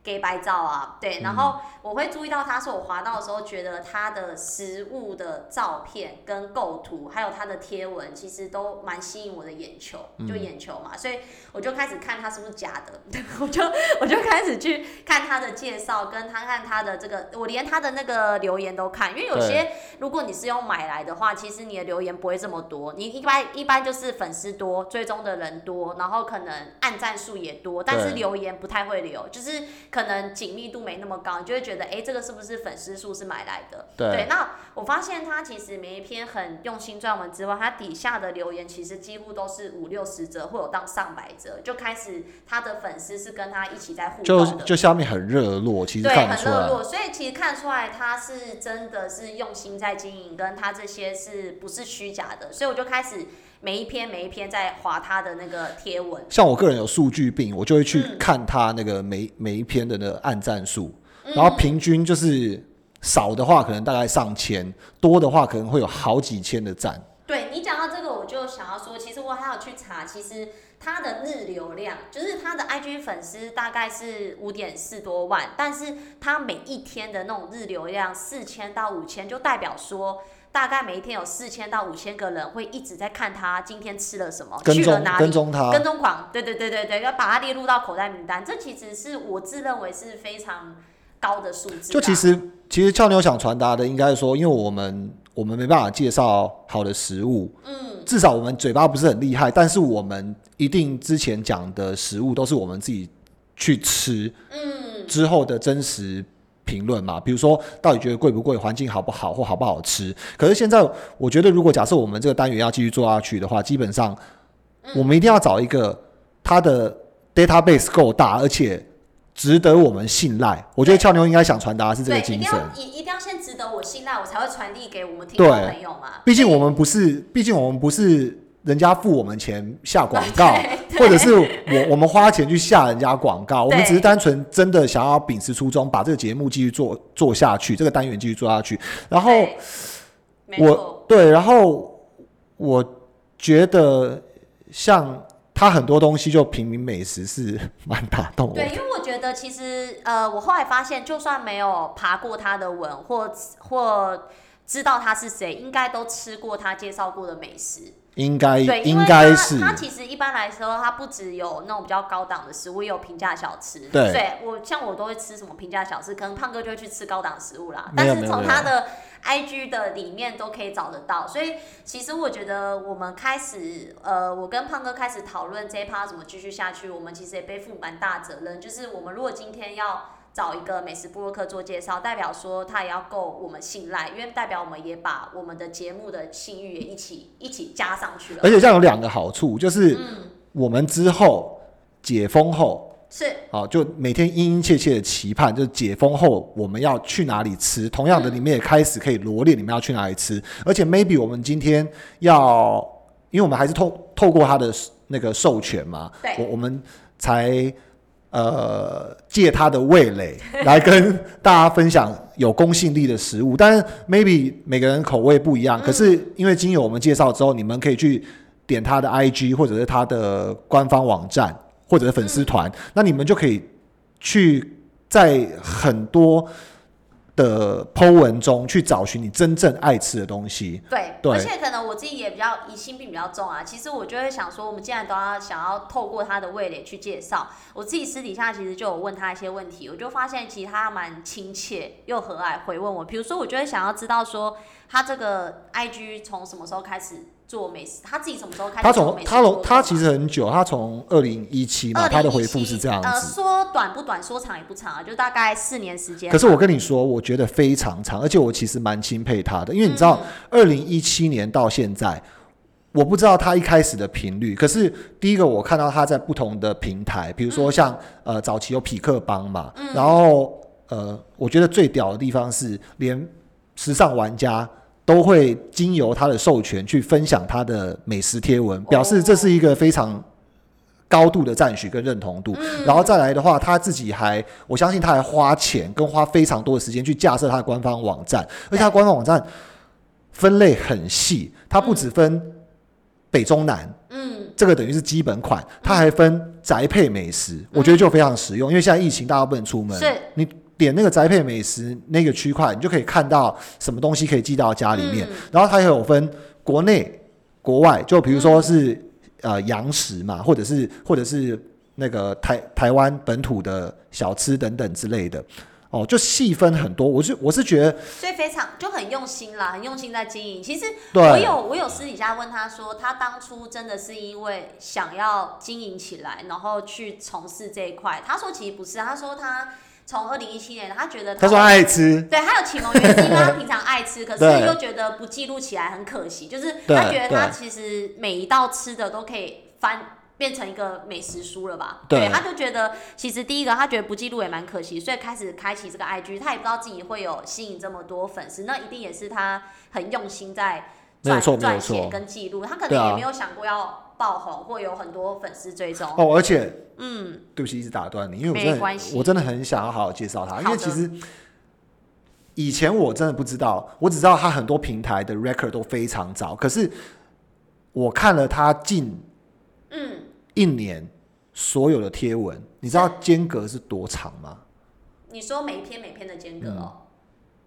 给白照啊，对，然后我会注意到他，是我滑到的时候，觉得他的实物的照片跟构图，还有他的贴文，其实都蛮吸引我的眼球，就眼球嘛，所以我就开始看他是不是假的，我 就我就开始去看他的介绍，跟他看他的这个，我连他的那个留言都看，因为有些如果你是用买来的话，其实你的留言不会这么多，你一般一般就是粉丝多，追踪的人多，然后可能按赞数也多，但是留言不太会留，就是。可能紧密度没那么高，你就会觉得，哎，这个是不是粉丝数是买来的？对。那我发现他其实每一篇很用心撰文之外，他底下的留言其实几乎都是五六十折，或有到上百折，就开始他的粉丝是跟他一起在互动的。就就下面很热络，其实对，很热络，所以其实看出来他是真的是用心在经营，跟他这些是不是虚假的？所以我就开始。每一篇每一篇在划他的那个贴文，像我个人有数据病，我就会去看他那个每每一篇的那个按赞数，然后平均就是少的话可能大概上千，多的话可能会有好几千的赞。对你讲到这个，我就想要说，其实我还要去查，其实他的日流量，就是他的 IG 粉丝大概是五点四多万，但是他每一天的那种日流量四千到五千，就代表说。大概每一天有四千到五千个人会一直在看他今天吃了什么，去了哪里，跟踪他，跟踪狂，对对对对对，要把他列入到口袋名单，这其实是我自认为是非常高的数字。就其实，其实俏妞想传达的，应该是说，因为我们我们没办法介绍好的食物，嗯，至少我们嘴巴不是很厉害，但是我们一定之前讲的食物都是我们自己去吃，嗯，之后的真实。评论嘛，比如说到底觉得贵不贵，环境好不好，或好不好吃。可是现在我觉得，如果假设我们这个单元要继续做下去的话，基本上我们一定要找一个它的 database 够大，而且值得我们信赖。我觉得俏妞应该想传达的是这个精神，一一定要先值得我信赖，我才会传递给我们听众朋友嘛。毕竟我们不是，毕竟我们不是。人家付我们钱下广告，或者是我我们花钱去下人家广告，我们只是单纯真的想要秉持初衷，把这个节目继续做做下去，这个单元继续做下去。然后我对，然后我觉得像他很多东西就平民美食是蛮打动我。对，因为我觉得其实呃，我后来发现，就算没有爬过他的文，或或知道他是谁，应该都吃过他介绍过的美食。应该对，应该是它其实一般来说，它不只有那种比较高档的食物，也有平价小吃。对，我像我都会吃什么平价小吃，可能胖哥就会去吃高档食物啦。但是从他的 IG 的里面都可以找得到，所以其实我觉得我们开始，呃，我跟胖哥开始讨论这一趴怎么继续下去，我们其实也背负蛮大责任，就是我们如果今天要。找一个美食布洛克做介绍，代表说他也要够我们信赖，因为代表我们也把我们的节目的信誉也一起一起加上去了。而且这样有两个好处，就是我们之后解封后是好，就每天殷殷切切的期盼，就是解封后我们要去哪里吃。同样的，你们也开始可以罗列你们要去哪里吃。而且 maybe 我们今天要，因为我们还是透透过他的那个授权嘛，对，我我们才。呃，借他的味蕾 来跟大家分享有公信力的食物，但是 maybe 每个人口味不一样。可是因为经由我们介绍之后，你们可以去点他的 IG 或者是他的官方网站或者是粉丝团，那你们就可以去在很多。的剖文中去找寻你真正爱吃的东西。对，而且可能我自己也比较疑心病比较重啊。其实我就会想说，我们既然都要想要透过他的味蕾去介绍，我自己私底下其实就有问他一些问题，我就发现其实他蛮亲切又和蔼回问我。比如说，我就会想要知道说，他这个 IG 从什么时候开始？做美食，他自己什么时候开始？他从他从他其实很久，他从二零一七嘛，他的回复是这样子。呃，说短不短，说长也不长啊，就大概四年时间。可是我跟你说，我觉得非常长，而且我其实蛮钦佩他的，因为你知道，二零一七年到现在，我不知道他一开始的频率。可是第一个，我看到他在不同的平台，比如说像呃早期有匹克帮嘛，然后呃，我觉得最屌的地方是连时尚玩家。都会经由他的授权去分享他的美食贴文，表示这是一个非常高度的赞许跟认同度。然后再来的话，他自己还，我相信他还花钱跟花非常多的时间去架设他的官方网站，而且他官方网站分类很细，它不只分北中南，嗯，这个等于是基本款，它还分宅配美食，我觉得就非常实用，因为现在疫情大家不能出门，是，你。点那个宅配美食那个区块，你就可以看到什么东西可以寄到家里面。然后它也有分国内、国外，就比如说是呃洋食嘛，或者是或者是那个台台湾本土的小吃等等之类的。哦，就细分很多。我是我是觉得，所以非常就很用心啦，很用心在经营。其实我有我有私底下问他说，他当初真的是因为想要经营起来，然后去从事这一块。他说其实不是，他说他。从二零一七年，他觉得他说爱吃，对他有启蒙原因，因为他平常爱吃，可是又觉得不记录起来很可惜。就是他觉得他其实每一道吃的都可以翻变成一个美食书了吧？对，他就觉得其实第一个他觉得不记录也蛮可惜，所以开始开启这个 IG，他也不知道自己会有吸引这么多粉丝，那一定也是他很用心在赚赚钱跟记录，他可能也没有想过要。爆红或有很多粉丝追踪。哦，而且，嗯，对不起，一直打断你，因为我真的，我真的很想要好好介绍他，因为其实以前我真的不知道，我只知道他很多平台的 record 都非常早，可是我看了他近嗯。一年所有的贴文，你知道间隔是多长吗？你说每一篇每篇的间隔哦，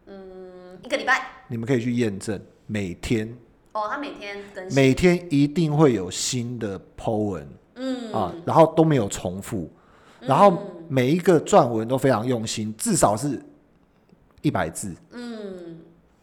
嗯，一个礼拜，你们可以去验证每天。哦，他每天更新，每天一定会有新的 po 文，嗯啊，然后都没有重复，然后每一个撰文都非常用心，至少是一百字，嗯，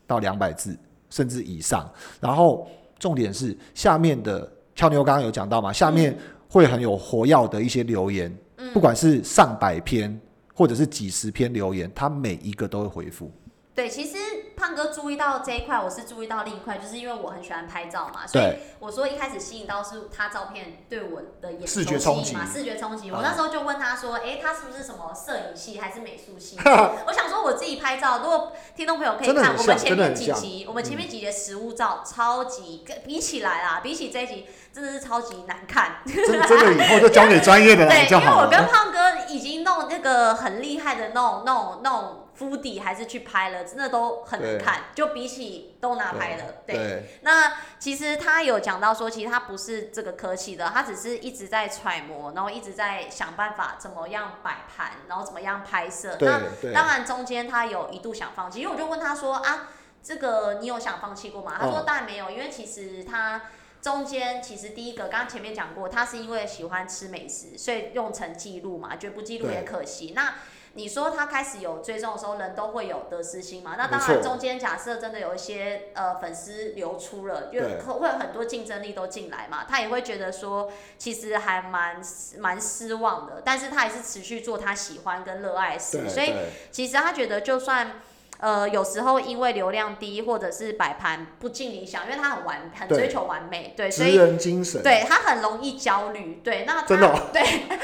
到两百字甚至以上。然后重点是下面的俏妞刚刚有讲到嘛，下面会很有活跃的一些留言，不管是上百篇或者是几十篇留言，他每一个都会回复。对，其实胖哥注意到这一块，我是注意到另一块，就是因为我很喜欢拍照嘛，所以我说一开始吸引到是他照片对我的眼视觉冲击嘛，视觉冲击。我那时候就问他说，哎，他是不是什么摄影系还是美术系？我想说我自己拍照，如果听众朋友可以看我们前面几集，我们前面几集的实物照超级比起来啦，比起这一集真的是超级难看。真的以后就交给专业的来 就好因为我跟胖哥已经弄那个很厉害的那种、那种、那种。敷底还是去拍了，真的都很难看。就比起都拿拍了，对。那其实他有讲到说，其实他不是这个科系的，他只是一直在揣摩，然后一直在想办法怎么样摆盘，然后怎么样拍摄。那当然中间他有一度想放弃，因为我就问他说啊，这个你有想放弃过吗？他说当然没有，因为其实他中间其实第一个刚刚前面讲过，他是因为喜欢吃美食，所以用成记录嘛，觉得不记录也可惜。那你说他开始有追踪的时候，人都会有得失心嘛？那当然，中间假设真的有一些呃粉丝流出了，就会有很多竞争力都进来嘛，他也会觉得说，其实还蛮蛮失望的。但是他还是持续做他喜欢跟热爱事，所以其实他觉得就算。呃，有时候因为流量低或者是摆盘不尽理想，因为他很完很追求完美，对，所以人精神，对他很容易焦虑，对，那真的，对，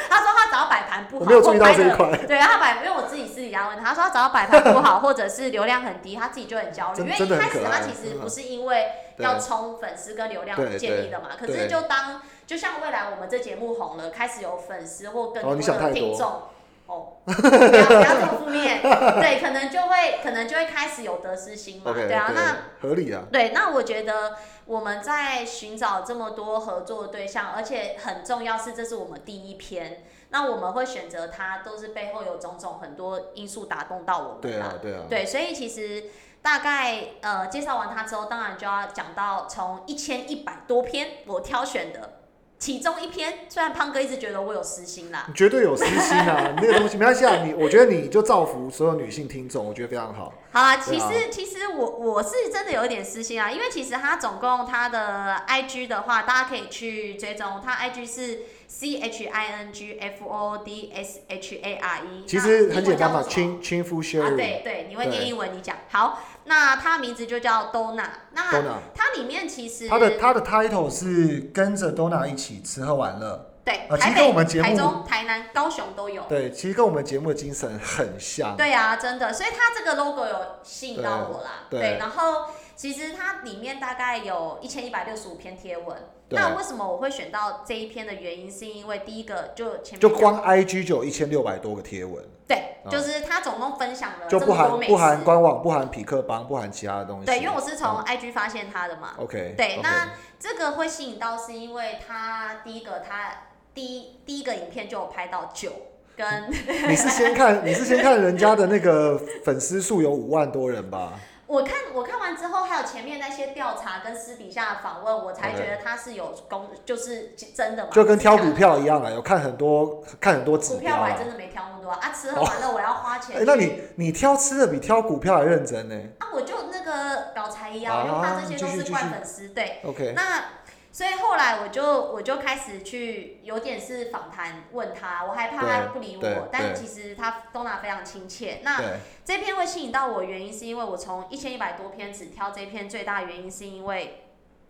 他说他只要摆盘不好，没有注意到这一块，对，他摆，因为我自己私底下问他，他说他只要摆盘不好 或者是流量很低，他自己就很焦虑，因为一开始他其实不是因为要冲粉丝跟流量建立的嘛，可是就当就像未来我们这节目红了，开始有粉丝或更多的听众。哦，不要不要这么负面，对，可能就会可能就会开始有得失心嘛，对啊，那合理啊。对，那我觉得我们在寻找这么多合作对象，而且很重要是这是我们第一篇，那我们会选择它，都是背后有种种很多因素打动到我们。对啊，对啊。对，所以其实大概呃介绍完它之后，当然就要讲到从一千一百多篇我挑选的。其中一篇，虽然胖哥一直觉得我有私心啦，绝对有私心啊！那个东西没关系啊，你我觉得你就造福所有女性听众，我觉得非常好。好啊，其实其实我我是真的有一点私心啊，因为其实他总共他的 IG 的话，大家可以去追踪，他 IG 是 C H I N G F O D S H A R E。其实很简单嘛，亲亲夫 s h 啊，对对，你会念英文，你讲好。那它名字就叫 Dona，那它里面其实它的它的 title 是跟着 Dona 一起吃喝玩乐，对，台北、台中、台南、高雄都有，对，其实跟我们节目的精神很像，对啊，真的，所以它这个 logo 有吸引到我啦，对，然后其实它里面大概有一千一百六十五篇贴文。那为什么我会选到这一篇的原因，是因为第一个就前面就光 IG 就有一千六百多个贴文，对，就是他总共分享了就不含不含官网，不含匹克邦，不含其他的东西。对，因为我是从 IG 发现他的嘛。OK。对，那这个会吸引到，是因为他第一个，他第一第一个影片就有拍到酒跟。你是先看你是先看人家的那个粉丝数有五万多人吧？我看我看完之后，还有前面那些调查跟私底下的访问，我才觉得他是有公，就是真的嘛。就跟挑股票一样啊，有看很多看很多股票，我还真的没挑那么多啊。吃喝玩乐我要花钱。哎，那你你挑吃的比挑股票还认真呢？啊，我就那个搞财一样，因为他这些都是怪粉丝，对。OK。那。所以后来我就我就开始去有点是访谈问他，我害怕他不理我，但其实他都拿非常亲切。那这篇会吸引到我原因是因为我从一千一百多篇只挑这篇，最大原因是因为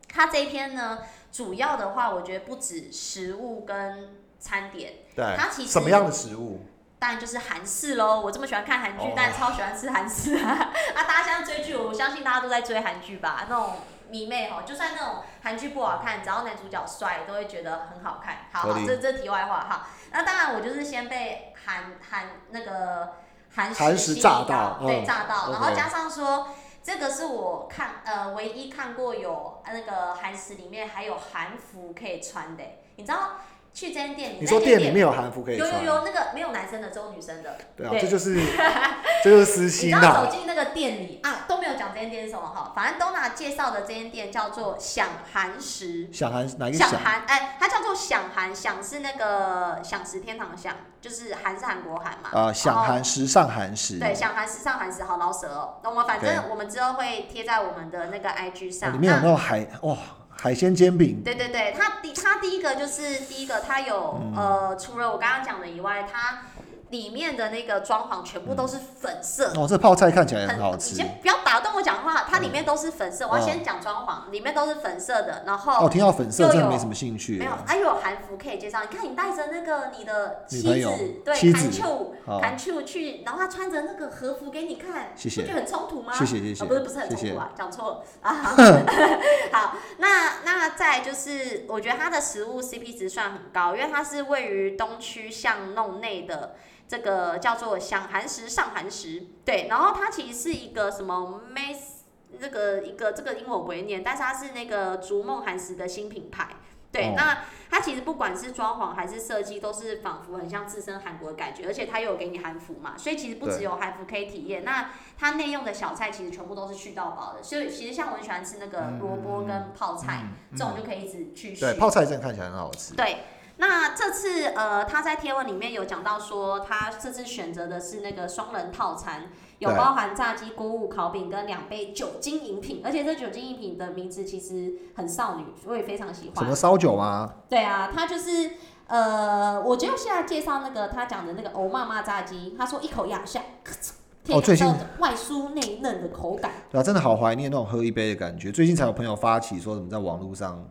他这一篇呢，主要的话我觉得不止食物跟餐点，对它其实什么样的食物？当然就是韩式喽。我这么喜欢看韩剧，但超喜欢吃韩式啊！啊，大家现在追剧，我相信大家都在追韩剧吧？那种。迷妹哈，就算那种韩剧不好看，只要男主角帅，都会觉得很好看。好，好这这题外话哈。那当然，我就是先被韩韩那个韩食炸到，对炸到，然后加上说这个是我看呃唯一看过有那个韩食里面还有韩服可以穿的，你知道？去这间店里，你说店里面有韩服可以穿？有有有，那个没有男生的，只有女生的。对啊，这就是 这就是私心啊！你走进那个店里啊，都没有讲这间店是什么哈，反正 Dona 介绍的这间店叫做享韩食。享韩哪个享？韩哎，它叫做享韩，享是那个享食天堂的享，就是韩是韩国韩嘛。啊，享韩时尚韩食。对，享韩时尚韩食，好老舍哦。那我们反正我们之后会贴在我们的那个 IG 上。里面有那种海哇。海鲜煎饼，对对对，它第它第一个就是第一个，它有呃，除了我刚刚讲的以外，它。里面的那个装潢全部都是粉色哦，这泡菜看起来很好吃。先不要打断我讲话，它里面都是粉色。我要先讲装潢，里面都是粉色的。然后哦，听到粉色真的没什么兴趣。没有，还有韩服可以介绍。你看，你带着那个你的妻子，对，韩秋，韩秋去，然后他穿着那个和服给你看，谢谢。不觉得很冲突吗？谢谢谢谢。不是不是很冲突啊，讲错了啊。好，那那再就是，我觉得它的食物 CP 值算很高，因为它是位于东区巷弄内的。这个叫做享韩食上韩食，对，然后它其实是一个什么 Mace 那个一个这个英文我不会念，但是它是那个逐梦韩食的新品牌，对，那它其实不管是装潢还是设计，都是仿佛很像置身韩国的感觉，而且它又有给你韩服嘛，所以其实不只有韩服可以体验，那它内用的小菜其实全部都是去到饱的，所以其实像我很喜欢吃那个萝卜跟泡菜，这种就可以一直去续。对，泡菜真的看起来很好吃。对。那这次呃，他在贴文里面有讲到说，他这次选择的是那个双人套餐，有包含炸鸡、锅物、烤饼跟两杯酒精饮品，而且这酒精饮品的名字其实很少女，我也非常喜欢。什么烧酒吗？对啊，他就是呃，我就现在介绍那个他讲的那个欧妈妈炸鸡，他说一口咬下，哦最近外酥内嫩的口感。对啊，真的好怀念那种喝一杯的感觉。最近才有朋友发起说什么在网络上，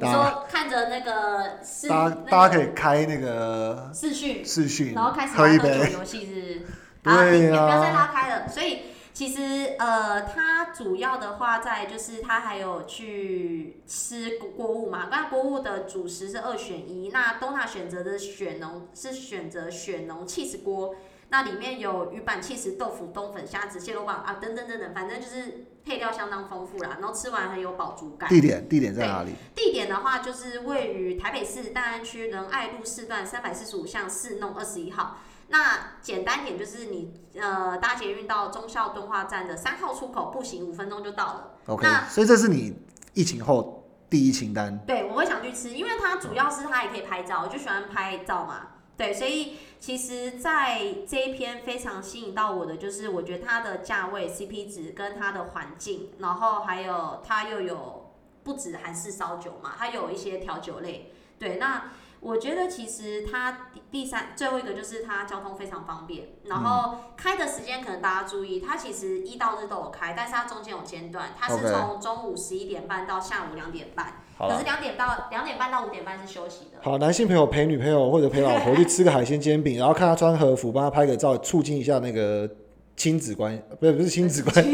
你说看着那个视，大家大家可以开那个视讯，视讯，然后开始喝一杯游戏是，对啊、不要再拉开了。所以其实呃，它主要的话在就是它还有去吃锅物嘛，那锅物的主食是二选一，那东娜选择的雪浓是选择雪浓 cheese 锅。那里面有鱼板、气实、豆腐、冬粉、虾子、蟹肉棒啊，等等等等，反正就是配料相当丰富啦。然后吃完很有饱足感。地点地点在哪里？地点的话就是位于台北市大安区仁爱路四段三百四十五巷四弄二十一号。那简单点就是你呃搭捷运到忠孝敦化站的三号出口，步行五分钟就到了。OK，所以这是你疫情后第一清单。对，我会想去吃，因为它主要是它也可以拍照，我就喜欢拍照嘛。对，所以其实在这一篇非常吸引到我的，就是我觉得它的价位、CP 值跟它的环境，然后还有它又有不止韩式烧酒嘛，它有一些调酒类。对，那我觉得其实它第三最后一个就是它交通非常方便，然后开的时间可能大家注意，它其实一到日都有开，但是它中间有间断，它是从中午十一点半到下午两点半。可是两点到两点半到五点半是休息的。好，男性朋友陪女朋友或者陪老婆去吃个海鲜煎饼，然后看他穿和服，帮他拍个照，促进一下那个亲子关，不是不是亲子关 系，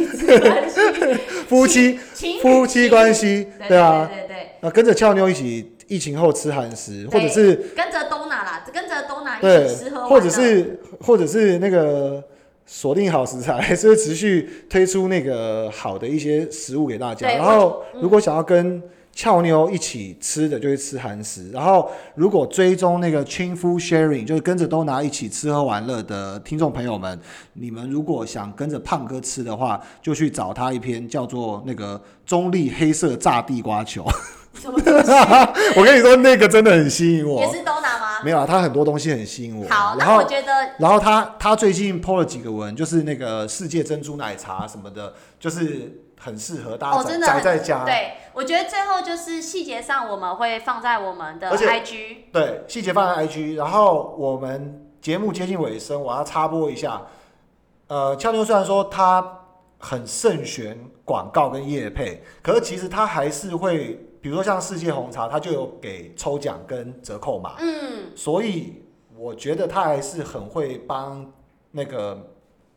夫妻夫妻关系，对啊，对对。那跟着俏妞一起疫情后吃韩食，或者是跟着东娜啦，跟着东娜一起吃喝或者是或者是那个锁定好食材，还是持续推出那个好的一些食物给大家。然后如果想要跟俏妞一起吃的，就是吃韩食。然后如果追踪那个 Chin Food Sharing，就是跟着都拿一起吃喝玩乐的听众朋友们，你们如果想跟着胖哥吃的话，就去找他一篇叫做那个中立黑色炸地瓜球。什么？我跟你说，那个真的很吸引我。也是都拿吗？没有啊，他很多东西很吸引我。好，然后那我觉得然后他他最近 PO 了几个文，就是那个世界珍珠奶茶什么的，就是很适合大家哦，宅在家。对，我觉得最后就是细节上我们会放在我们的 IG。对，细节放在 IG。然后我们节目接近尾声，我要插播一下。呃，俏妞虽然说他很慎选广告跟业配，可是其实他还是会，比如说像世界红茶，他就有给抽奖跟折扣嘛。嗯，所以我觉得他还是很会帮那个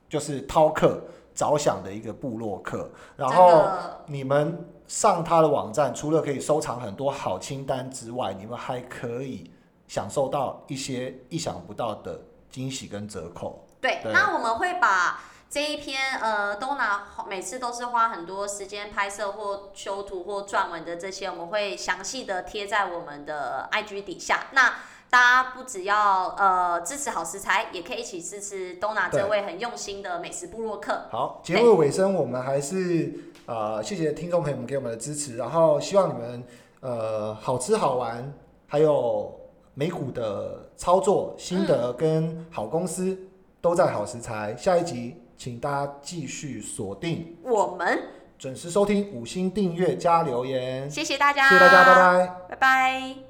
就是饕客着想的一个部落客。然真后你们上他的网站，除了可以收藏很多好清单之外，你们还可以享受到一些意想不到的惊喜跟折扣。对，对那我们会把这一篇呃，都拿每次都是花很多时间拍摄或修图或撰文的这些，我们会详细的贴在我们的 IG 底下。那大家不只要呃支持好食材，也可以一起支持东拿这位很用心的美食部落客。好，节目的尾声，我们还是呃谢谢听众朋友们给我们的支持，然后希望你们呃好吃好玩，还有美股的操作心得跟好公司都在好食材。下一集请大家继续锁定，我们准时收听，五星订阅加留言，谢谢大家，谢谢大家，拜拜。拜拜。